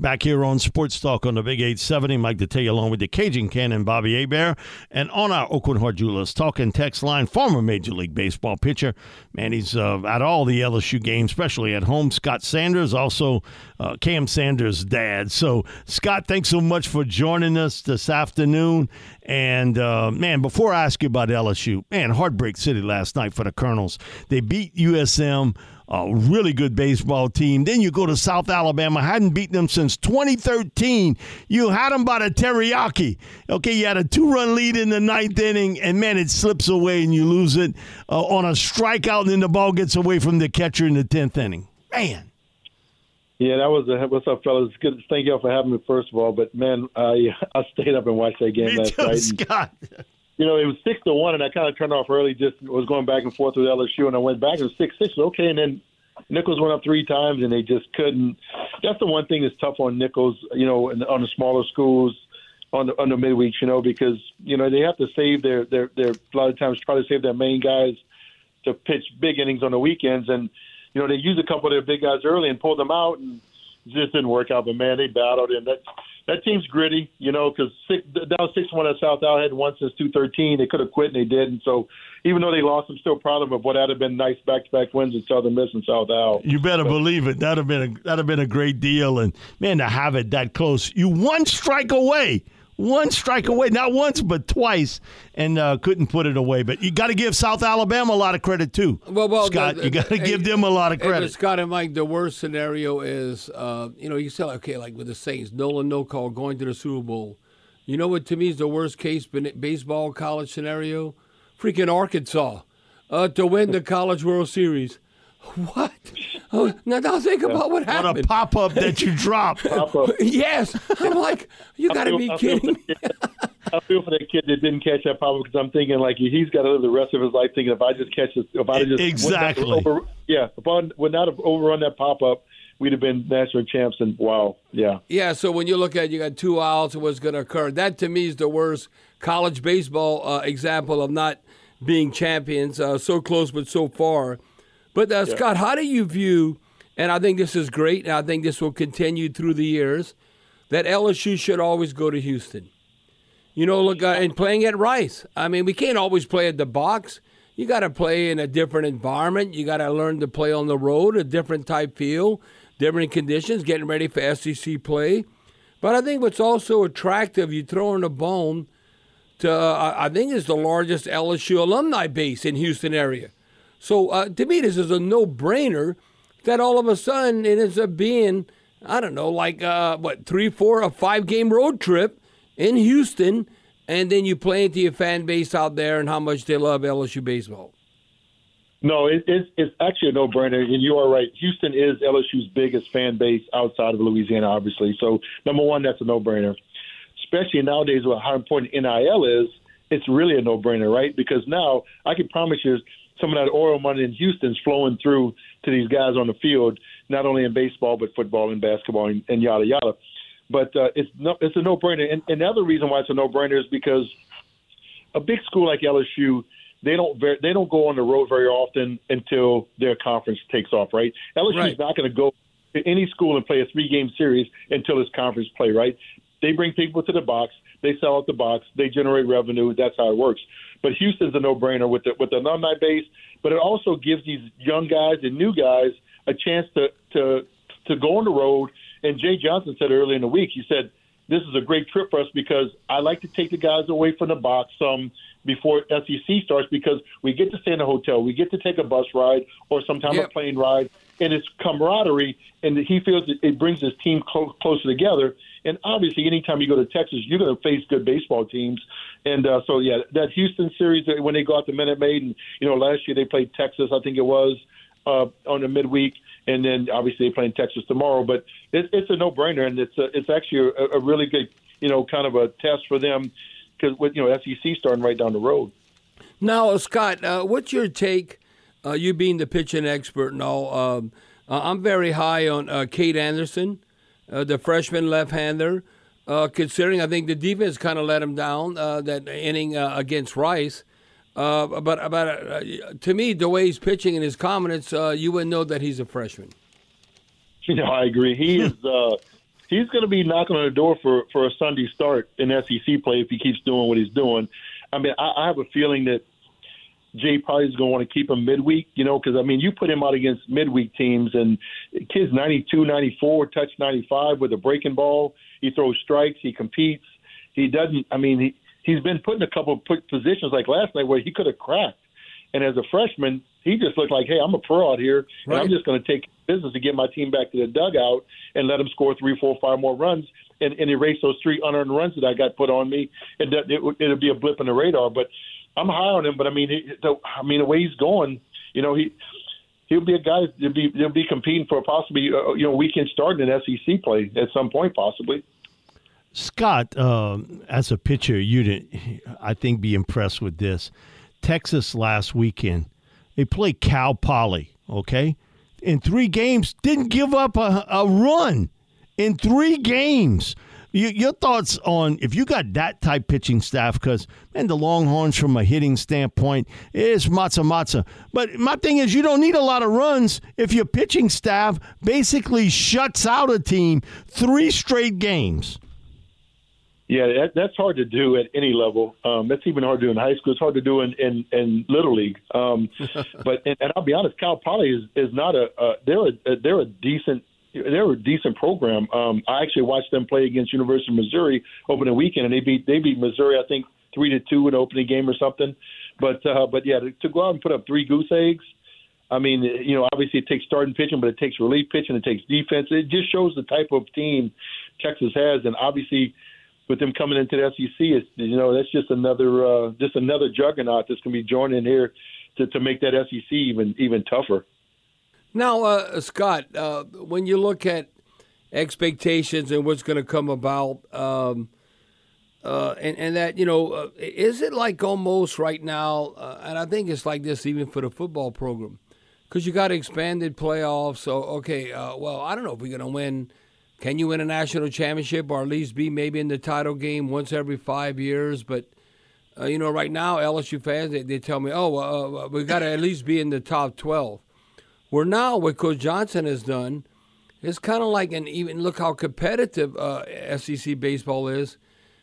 Back here on Sports Talk on the Big 870, Mike Detillier along with the Cajun Cannon, Bobby Hebert. And on our Aucoin Hart Jewelers talking text line, former Major League Baseball pitcher. Man, he's uh, at all the LSU games, especially at home. Scott Sanders, also uh, Cam Sanders' dad. So, Scott, thanks so much for joining us this afternoon. And, uh, man, before I ask you about LSU, man, heartbreak city last night for the Colonels. They beat USM a really good baseball team. Then you go to South Alabama, hadn't beaten them since 2013. You had them by the teriyaki. Okay, you had a two run lead in the ninth inning, and man, it slips away and you lose it uh, on a strikeout, and then the ball gets away from the catcher in the 10th inning. Man. Yeah, that was a what's up, fellas. Good. Thank y'all for having me, first of all. But man, I I stayed up and watched that game Me last too, night. and- Scott. you know, it was six to one, and I kind of turned off early. Just was going back and forth with LSU, and I went back. It was six six. Okay, and then Nicholls went up three times, and they just couldn't. That's the one thing that's tough on Nicholls. You know, and on the smaller schools, on the on the midweeks. You know, because you know they have to save their their their a lot of times try to save their main guys to pitch big innings on the weekends, and you know they use a couple of their big guys early and pull them out, and it just didn't work out. But man, they battled, and that that team's gritty, you know, because six, down six one at South Al hadn't won since two thirteen. They could have quit and they didn't. So even though they lost, I'm still proud of them. Of what would have been nice back to back wins at Southern Miss and South Al. You better believe it. That'd have been a that'd have been a great deal. And man, to have it that close, you one strike away, one strike away, not once but twice, and uh, couldn't put it away. But you got to give South Alabama a lot of credit too. Well, well, Scott, the- you got to give them a lot of credit. Scott and Mike, the worst scenario is, uh, you know, you say, okay, like with the Saints, NOLA no call going to the Super Bowl. You know what to me is the worst case baseball college scenario? Freaking Arkansas uh, to win the College World Series. What? Oh, now, now think about what happened. What a pop up that you dropped. Papa, yes, I'm like, you got to be I feel kidding. the kid- I feel for that kid that didn't catch that pop up because I'm thinking like he's got to live the rest of his life thinking if I just catch this, if I just Exactly. over, yeah, if I would not have overrun that pop up, we'd have been national champs. And wow, yeah, Yeah, so when you look at it, you got two outs, what's going to occur? That to me is the worst college baseball uh, example of not being champions. Uh, so close, but so far. But uh, Scott, how do you view? And I think this is great, and I think this will continue through the years. That LSU should always go to Houston. You know, look, uh, and playing at Rice. I mean, we can't always play at the box. You got to play in a different environment. You got to learn to play on the road, a different type feel, different conditions, getting ready for SEC play. But I think what's also attractive, you throw in a bone to, uh, I think, is the largest LSU alumni base in Houston area. So uh, to me, this is a no-brainer that all of a sudden it ends up being, I don't know, like uh, what three, four, a five-game road trip in Houston, and then you play into your fan base out there and how much they love LSU baseball. no, it, it's it's actually a no brainer. And you are right. Houston is LSU's biggest fan base outside of Louisiana, obviously. So number one, that's a no brainer. Especially nowadays with how important NIL is, it's really a no brainer, right? Because now I can promise you some of that oil money in Houston's flowing through to these guys on the field, not only in baseball but football and basketball and, and yada yada. But uh, it's no, it's a no brainer. And, and the other reason why it's a no brainer is because a big school like LSU, they don't ver- they don't go on the road very often until their conference takes off, right? LSU's Right. not going to go to any school and play a three game series until it's conference play, right? They bring people to the box, they sell out the box, they generate revenue. That's how it works. But Houston's a no brainer with the with the alumni base, but it also gives these young guys and new guys a chance to to to go on the road And Jay Johnson said earlier in the week, he said, "This is a great trip for us because I like to take the guys away from the box some before SEC starts because we get to stay in a hotel, we get to take a bus ride or sometimes Yep. a plane ride, and it's camaraderie, and he feels it, it brings his team clo- closer together." And obviously, anytime you go to Texas, you're going to face good baseball teams. And uh, so, yeah, that Houston series uh, when they go out to Minute Maid, and you know, last year they played Texas, I think it was uh, on the midweek, and then obviously they play in Texas tomorrow. But it, it's a no-brainer, and it's a, it's actually a, a really good, you know, kind of a test for them because with you know SEC starting right down the road. Now, Scott, uh, what's your take? Uh, you being the pitching expert and all, um, uh, I'm very high on uh, Kade Anderson, uh, the freshman left-hander. Uh, considering I think the defense kind of let him down uh, that inning uh, against Rice, uh, but but uh, to me, the way he's pitching and his confidence, you wouldn't know that he's a freshman. You know, I agree. He is. He's going to be knocking on the door for for a Sunday start in SEC play if he keeps doing what he's doing. I mean, I, I have a feeling that Jay probably is going to want to keep him midweek. You know, because I mean, you put him out against midweek teams, and kids 92, 94, touch 95 with a breaking ball. He throws strikes. He competes. He doesn't. I mean, he he's been put in a couple of positions like last night where he could have cracked. And as a freshman, he just looked like, hey, I'm a pro out here, and I'm just going to take business to get my team back to the dugout and let them score three, four, five more runs and, and erase those three unearned runs that I got put on me. And that it, it'll be a blip in the radar. But I'm high on him. But I mean, he, the, I mean, the way he's going, you know, he he'll be a guy that'll be they'll be competing for possibly uh, you know weekend start in SEC play at some point, possibly. Scott, um, as a pitcher, you didn't, I think, be impressed with this. Texas last weekend, they played Cal Poly, okay? In three games, didn't give up a, a run in three games. You, your thoughts on if you got that type pitching staff? Because man, the Longhorns, from a hitting standpoint, is matza matza. But my thing is, you don't need a lot of runs if your pitching staff basically shuts out a team three straight games. Yeah, that, that's hard to do at any level. Um, that's even hard to do in high school. It's hard to do in in, in little league. Um, but and, and I'll be honest, Cal Poly is is not a uh, they're a they're a decent they're a decent program. Um, I actually watched them play against University of Missouri opening weekend, and they beat they beat Missouri I think three to two in opening game or something. But uh, but yeah, to, to go out and put up three goose eggs. I mean, you know, obviously it takes starting pitching, but it takes relief pitching, it takes defense. It just shows the type of team Texas has, and obviously with them coming into the SEC, it's, you know that's just another uh, just another juggernaut that's going to be joining here to, to make that SEC even even tougher. Now, uh, Scott, uh, when you look at expectations and what's going to come about, um, uh, and, and that, you know, uh, is it like almost right now, uh, and I think it's like this even for the football program, because you got expanded playoffs. So, okay, uh, well, I don't know if we're going to win. Can you win a national championship or at least be maybe in the title game once every five years? But you know, right now LSU fans they, they tell me, oh, uh, we got to at least be in the top twelve. Where now what Coach Johnson has done, is kind of like an even look how competitive uh, SEC baseball is.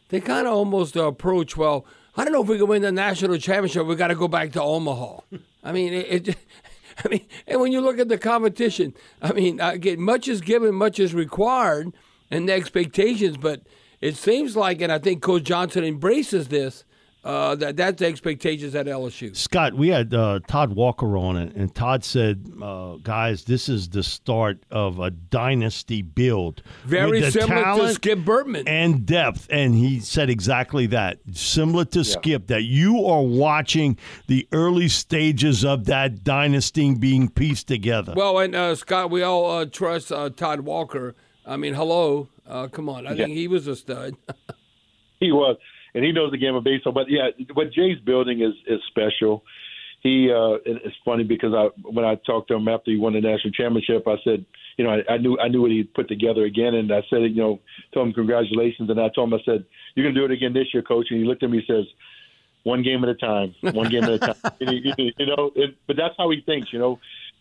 They kind of almost uh, approach well. I don't know if we can win the national championship. We got to go back to Omaha. I mean, it, it I mean, and when you look at the competition, I mean, again, much is given, much is required, and the expectations. But it seems like, and I think Coach Johnson embraces this. Uh, that that's the expectations at LSU. Scott, we had uh, Todd Walker on it, and Todd said, uh, "Guys, this is the start of a dynasty build, Very with the similar to talent Skip Bertman. and depth." And he said exactly that, similar to Skip, that you are watching the early stages of that dynasty being pieced together. Well, and uh, Scott, we all uh, trust uh, Todd Walker. I mean, hello, uh, come on. I think he was a stud. He was, and he knows the game of baseball. But yeah, what Jay's building is is special. He uh, it's funny because I when I talked to him after he won the national championship, I said, you know, I, I knew I knew what he'd put together again, and I said, you know, told him congratulations, and I told him I said, you're gonna do it again this year, coach. And he looked at me and says, one game at a time, one game at a time. he, he- you know, it, but that's how he thinks. You know,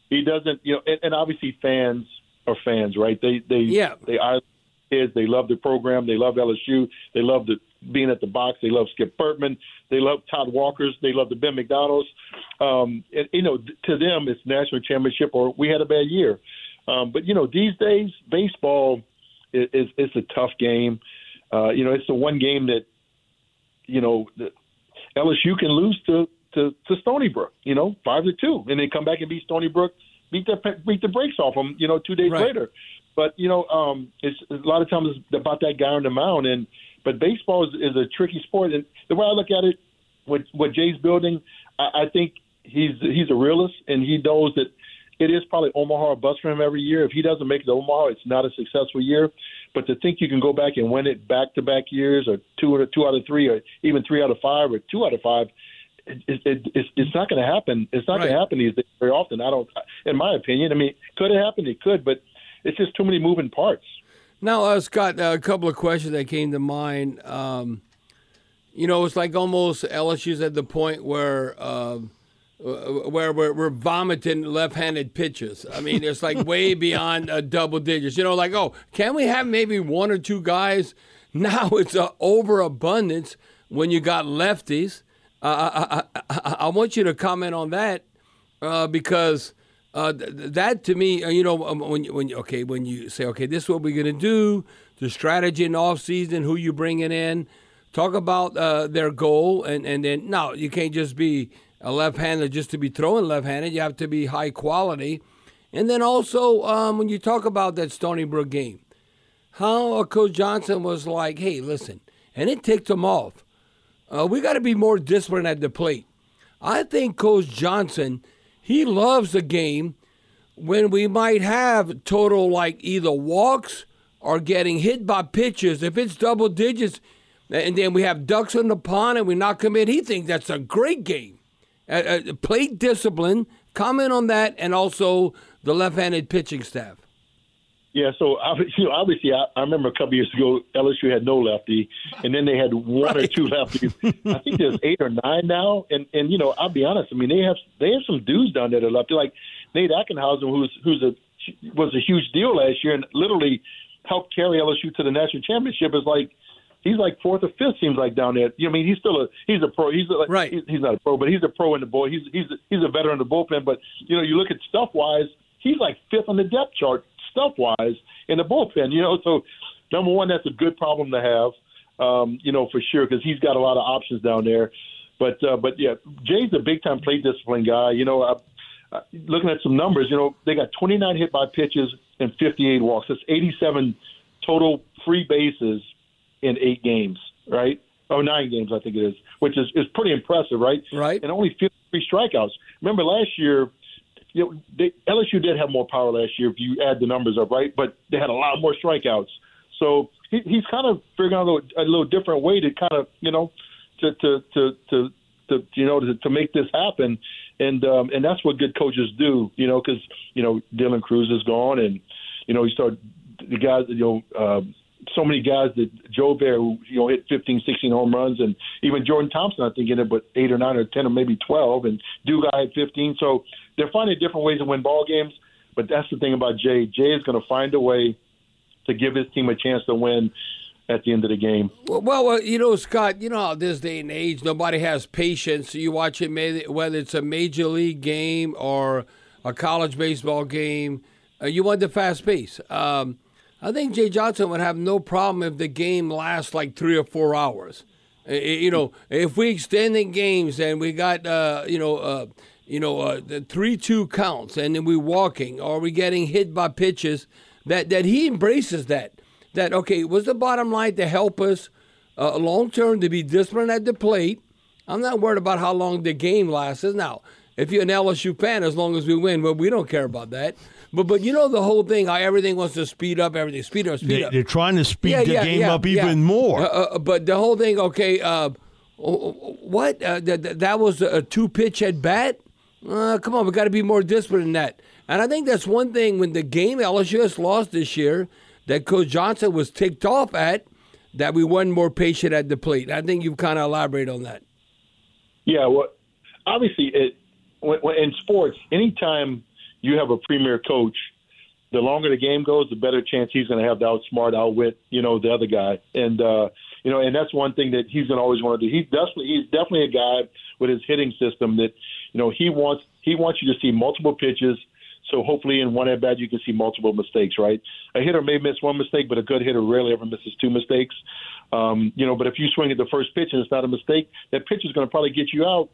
he doesn't. You know, and, and obviously fans are fans, right? They they Yeah. they are kids. They love the program. They love LSU. They love the being at the box. They love Skip Bertman. They love Todd Walker's. They love the Ben McDonald's. Um, and, you know, to them, it's national championship or we had a bad year. Um, but you know, these days, baseball is, it's, it's a tough game. Uh, you know, it's the one game that you know the LSU can lose to to, to Stony Brook. You know, five to two, and they come back and beat Stony Brook, beat the beat the brakes off them. You know, two days Right. later. But you know, um, it's a lot of times it's about that guy on the mound, and but baseball is, is a tricky sport. And the way I look at it, what what Jay's building, I, I think he's he's a realist, and he knows that it is probably Omaha or bust for him every year. If he doesn't make it to Omaha, it's not a successful year. But to think you can go back and win it back to back years, or two or two out of three, or even three out of five, or two out of five, it, it, it's, it's not going to happen. It's not going to happen these days very often. I don't, in my opinion. I mean, could it happen? It could, but it's just too many moving parts. Now, uh, Scott, uh, a couple of questions that came to mind. Um, you know, it's like almost LSU's at the point where um, uh, where we're, we're vomiting left-handed pitches. I mean, it's like way beyond uh, double digits. You know, like oh, can we have maybe one or two guys? Now it's a overabundance when you got lefties. Uh, I, I, I, I want you to comment on that uh, because uh, th- th- that to me, uh, you know, um, when you, when okay, when you say, okay, this is what we're gonna do, the strategy in off season, who you bringing in, talk about uh, their goal, and and then no, you can't just be a left-hander just to be throwing left-handed. You have to be high quality, and then also um, when you talk about that Stony Brook game, how uh, Coach Johnson was like, hey, listen, and it ticked him off. Uh, we got to be more disciplined at the plate. I think Coach Johnson, he loves the game when we might have total like either walks or getting hit by pitches. If it's double digits, and then we have ducks in the pond and we them in, he thinks that's a great game. Uh, uh, plate discipline. Comment on that, and also the left-handed pitching staff. Yeah, so obvi- you know, obviously, I, I remember a couple years ago, LSU had no lefty, and then they had one or two lefties. I think there's eight or nine now, and and you know, I'll be honest. I mean, they have they have some dudes down there that are lefty, like Nate Ackenhausen, who's who's a was a huge deal last year, and literally helped carry LSU to the national championship. Is like he's like fourth or fifth seems like down there. You know, I mean, he's still a he's a pro. He's a, like, Right. He's, he's not a pro, but he's a pro in the bull. He's he's he's a veteran in the bullpen. But you know, you look at stuff wise, he's like fifth on the depth chart stuff wise in the bullpen. You know, so number one, that's a good problem to have. Um, you know, for sure, because he's got a lot of options down there. But uh, but yeah, Jay's a big time play discipline guy. You know, uh, uh, looking at some numbers, you know, they got 29 hit by pitches and 58 walks. That's 87 total free bases in eight games, right? Oh, nine games, I think it is, which is, is pretty impressive, right? Right. And only 53 strikeouts. Remember last year, you know, they, LSU did have more power last year if you add the numbers up, right? But they had a lot more strikeouts. So he, he's kind of figuring out a little, a little different way to kind of, you know, to to to to, to you know to, to make this happen, and um, and that's what good coaches do, you know, because you know Dylan Crews is gone, and you know you start the guys, you know. Um, so many guys that Jobert, who you know hit 15, 16 home runs, and even Jordan Thompson, I think in it, but eight or nine or ten or maybe twelve, and Dugas had 15. So they're finding different ways to win ball games. But that's the thing about Jay. Jay is going to find a way to give his team a chance to win at the end of the game. Well, well, you know, Scott, you know how this day and age, nobody has patience. You watch it, whether it's a major league game or a college baseball game, uh, you want the fast pace. Um, I think Jay Johnson would have no problem if the game lasts like three or four hours. You know, if we extend the games and we got, uh, you know, uh, you know, uh, the three-two counts, and then we walking or we getting hit by pitches, that that he embraces that. That okay, was the bottom line to help us uh, long term to be disciplined at the plate. I'm not worried about how long the game lasts. Now, if you're an LSU fan, as long as we win, well, we don't care about that. But but you know the whole thing, how everything wants to speed up, everything speed up, speed They, up. they're trying to speed the game up even more. Uh, uh, but the whole thing, okay, uh, what? Uh, th- th- that was a two pitch at bat? Uh, come on, we got to be more disciplined than that. And I think that's one thing when the game LSU has lost this year that Coach Johnson was ticked off at that we weren't more patient at the plate. I think you've kind of elaborated on that. Yeah, well, obviously, it when, when, in sports, anytime you have a premier coach, the longer the game goes, the better chance he's going to have to outsmart, outwit, you know, the other guy. And uh, you know, and that's one thing that he's going to always want to do. He's definitely he's definitely a guy with his hitting system that you know he wants he wants you to see multiple pitches, So hopefully, in one at bat, you can see multiple mistakes. Right? A hitter may miss one mistake, but a good hitter rarely ever misses two mistakes. Um, you know, but if you swing at the first pitch and it's not a mistake, that pitch is going to probably get you out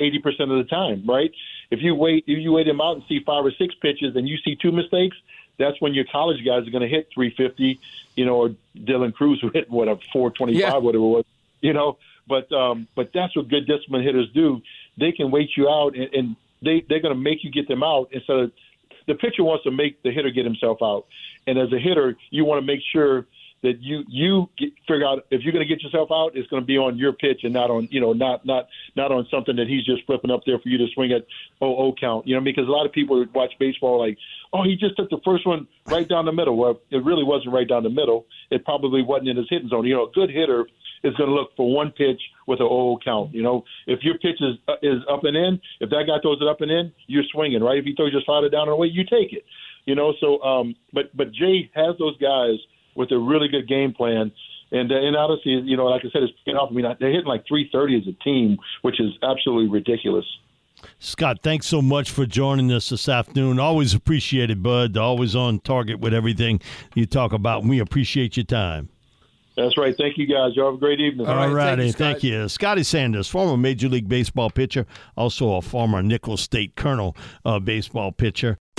80% of the time, right? If you wait, if you wait him out and see five or six pitches and you see two mistakes, that's when your college guys are going to hit 350, you know, or Dylan Crews who hit what a 425, Yeah. whatever it was, you know. But um, but that's what good discipline hitters do. They can wait you out and, and they they're going to make you get them out instead of the pitcher wants to make the hitter get himself out. And as a hitter, you want to make sure that you you get, figure out if you're going to get yourself out, it's going to be on your pitch and not on you know not not not on something that he's just flipping up there for you to swing at oh oh count. You know because a lot of people watch baseball like oh he just took the first one right down the middle. Well, it really wasn't right down the middle. It probably wasn't in his hitting zone. You know, a good hitter is going to look for one pitch with an oh count. You know, if your pitch is uh, is up and in, if that guy throws it up and in, you're swinging right. If he throws your slider down and away, you take it. You know, so um, but but Jay has those guys with a really good game plan. And uh, and obviously, you know, like I said, it's paying off. I mean, they're hitting like 330 as a team, which is absolutely ridiculous. Scott, thanks so much for joining us this afternoon. Always appreciate it, bud. Always on target with everything you talk about. We appreciate your time. That's right. Thank you, guys. Y'all have a great evening. All right, All thank righty, you, thank you. Scotty Sanders, former Major League Baseball pitcher, also a former Nicholls State Colonel uh, baseball pitcher.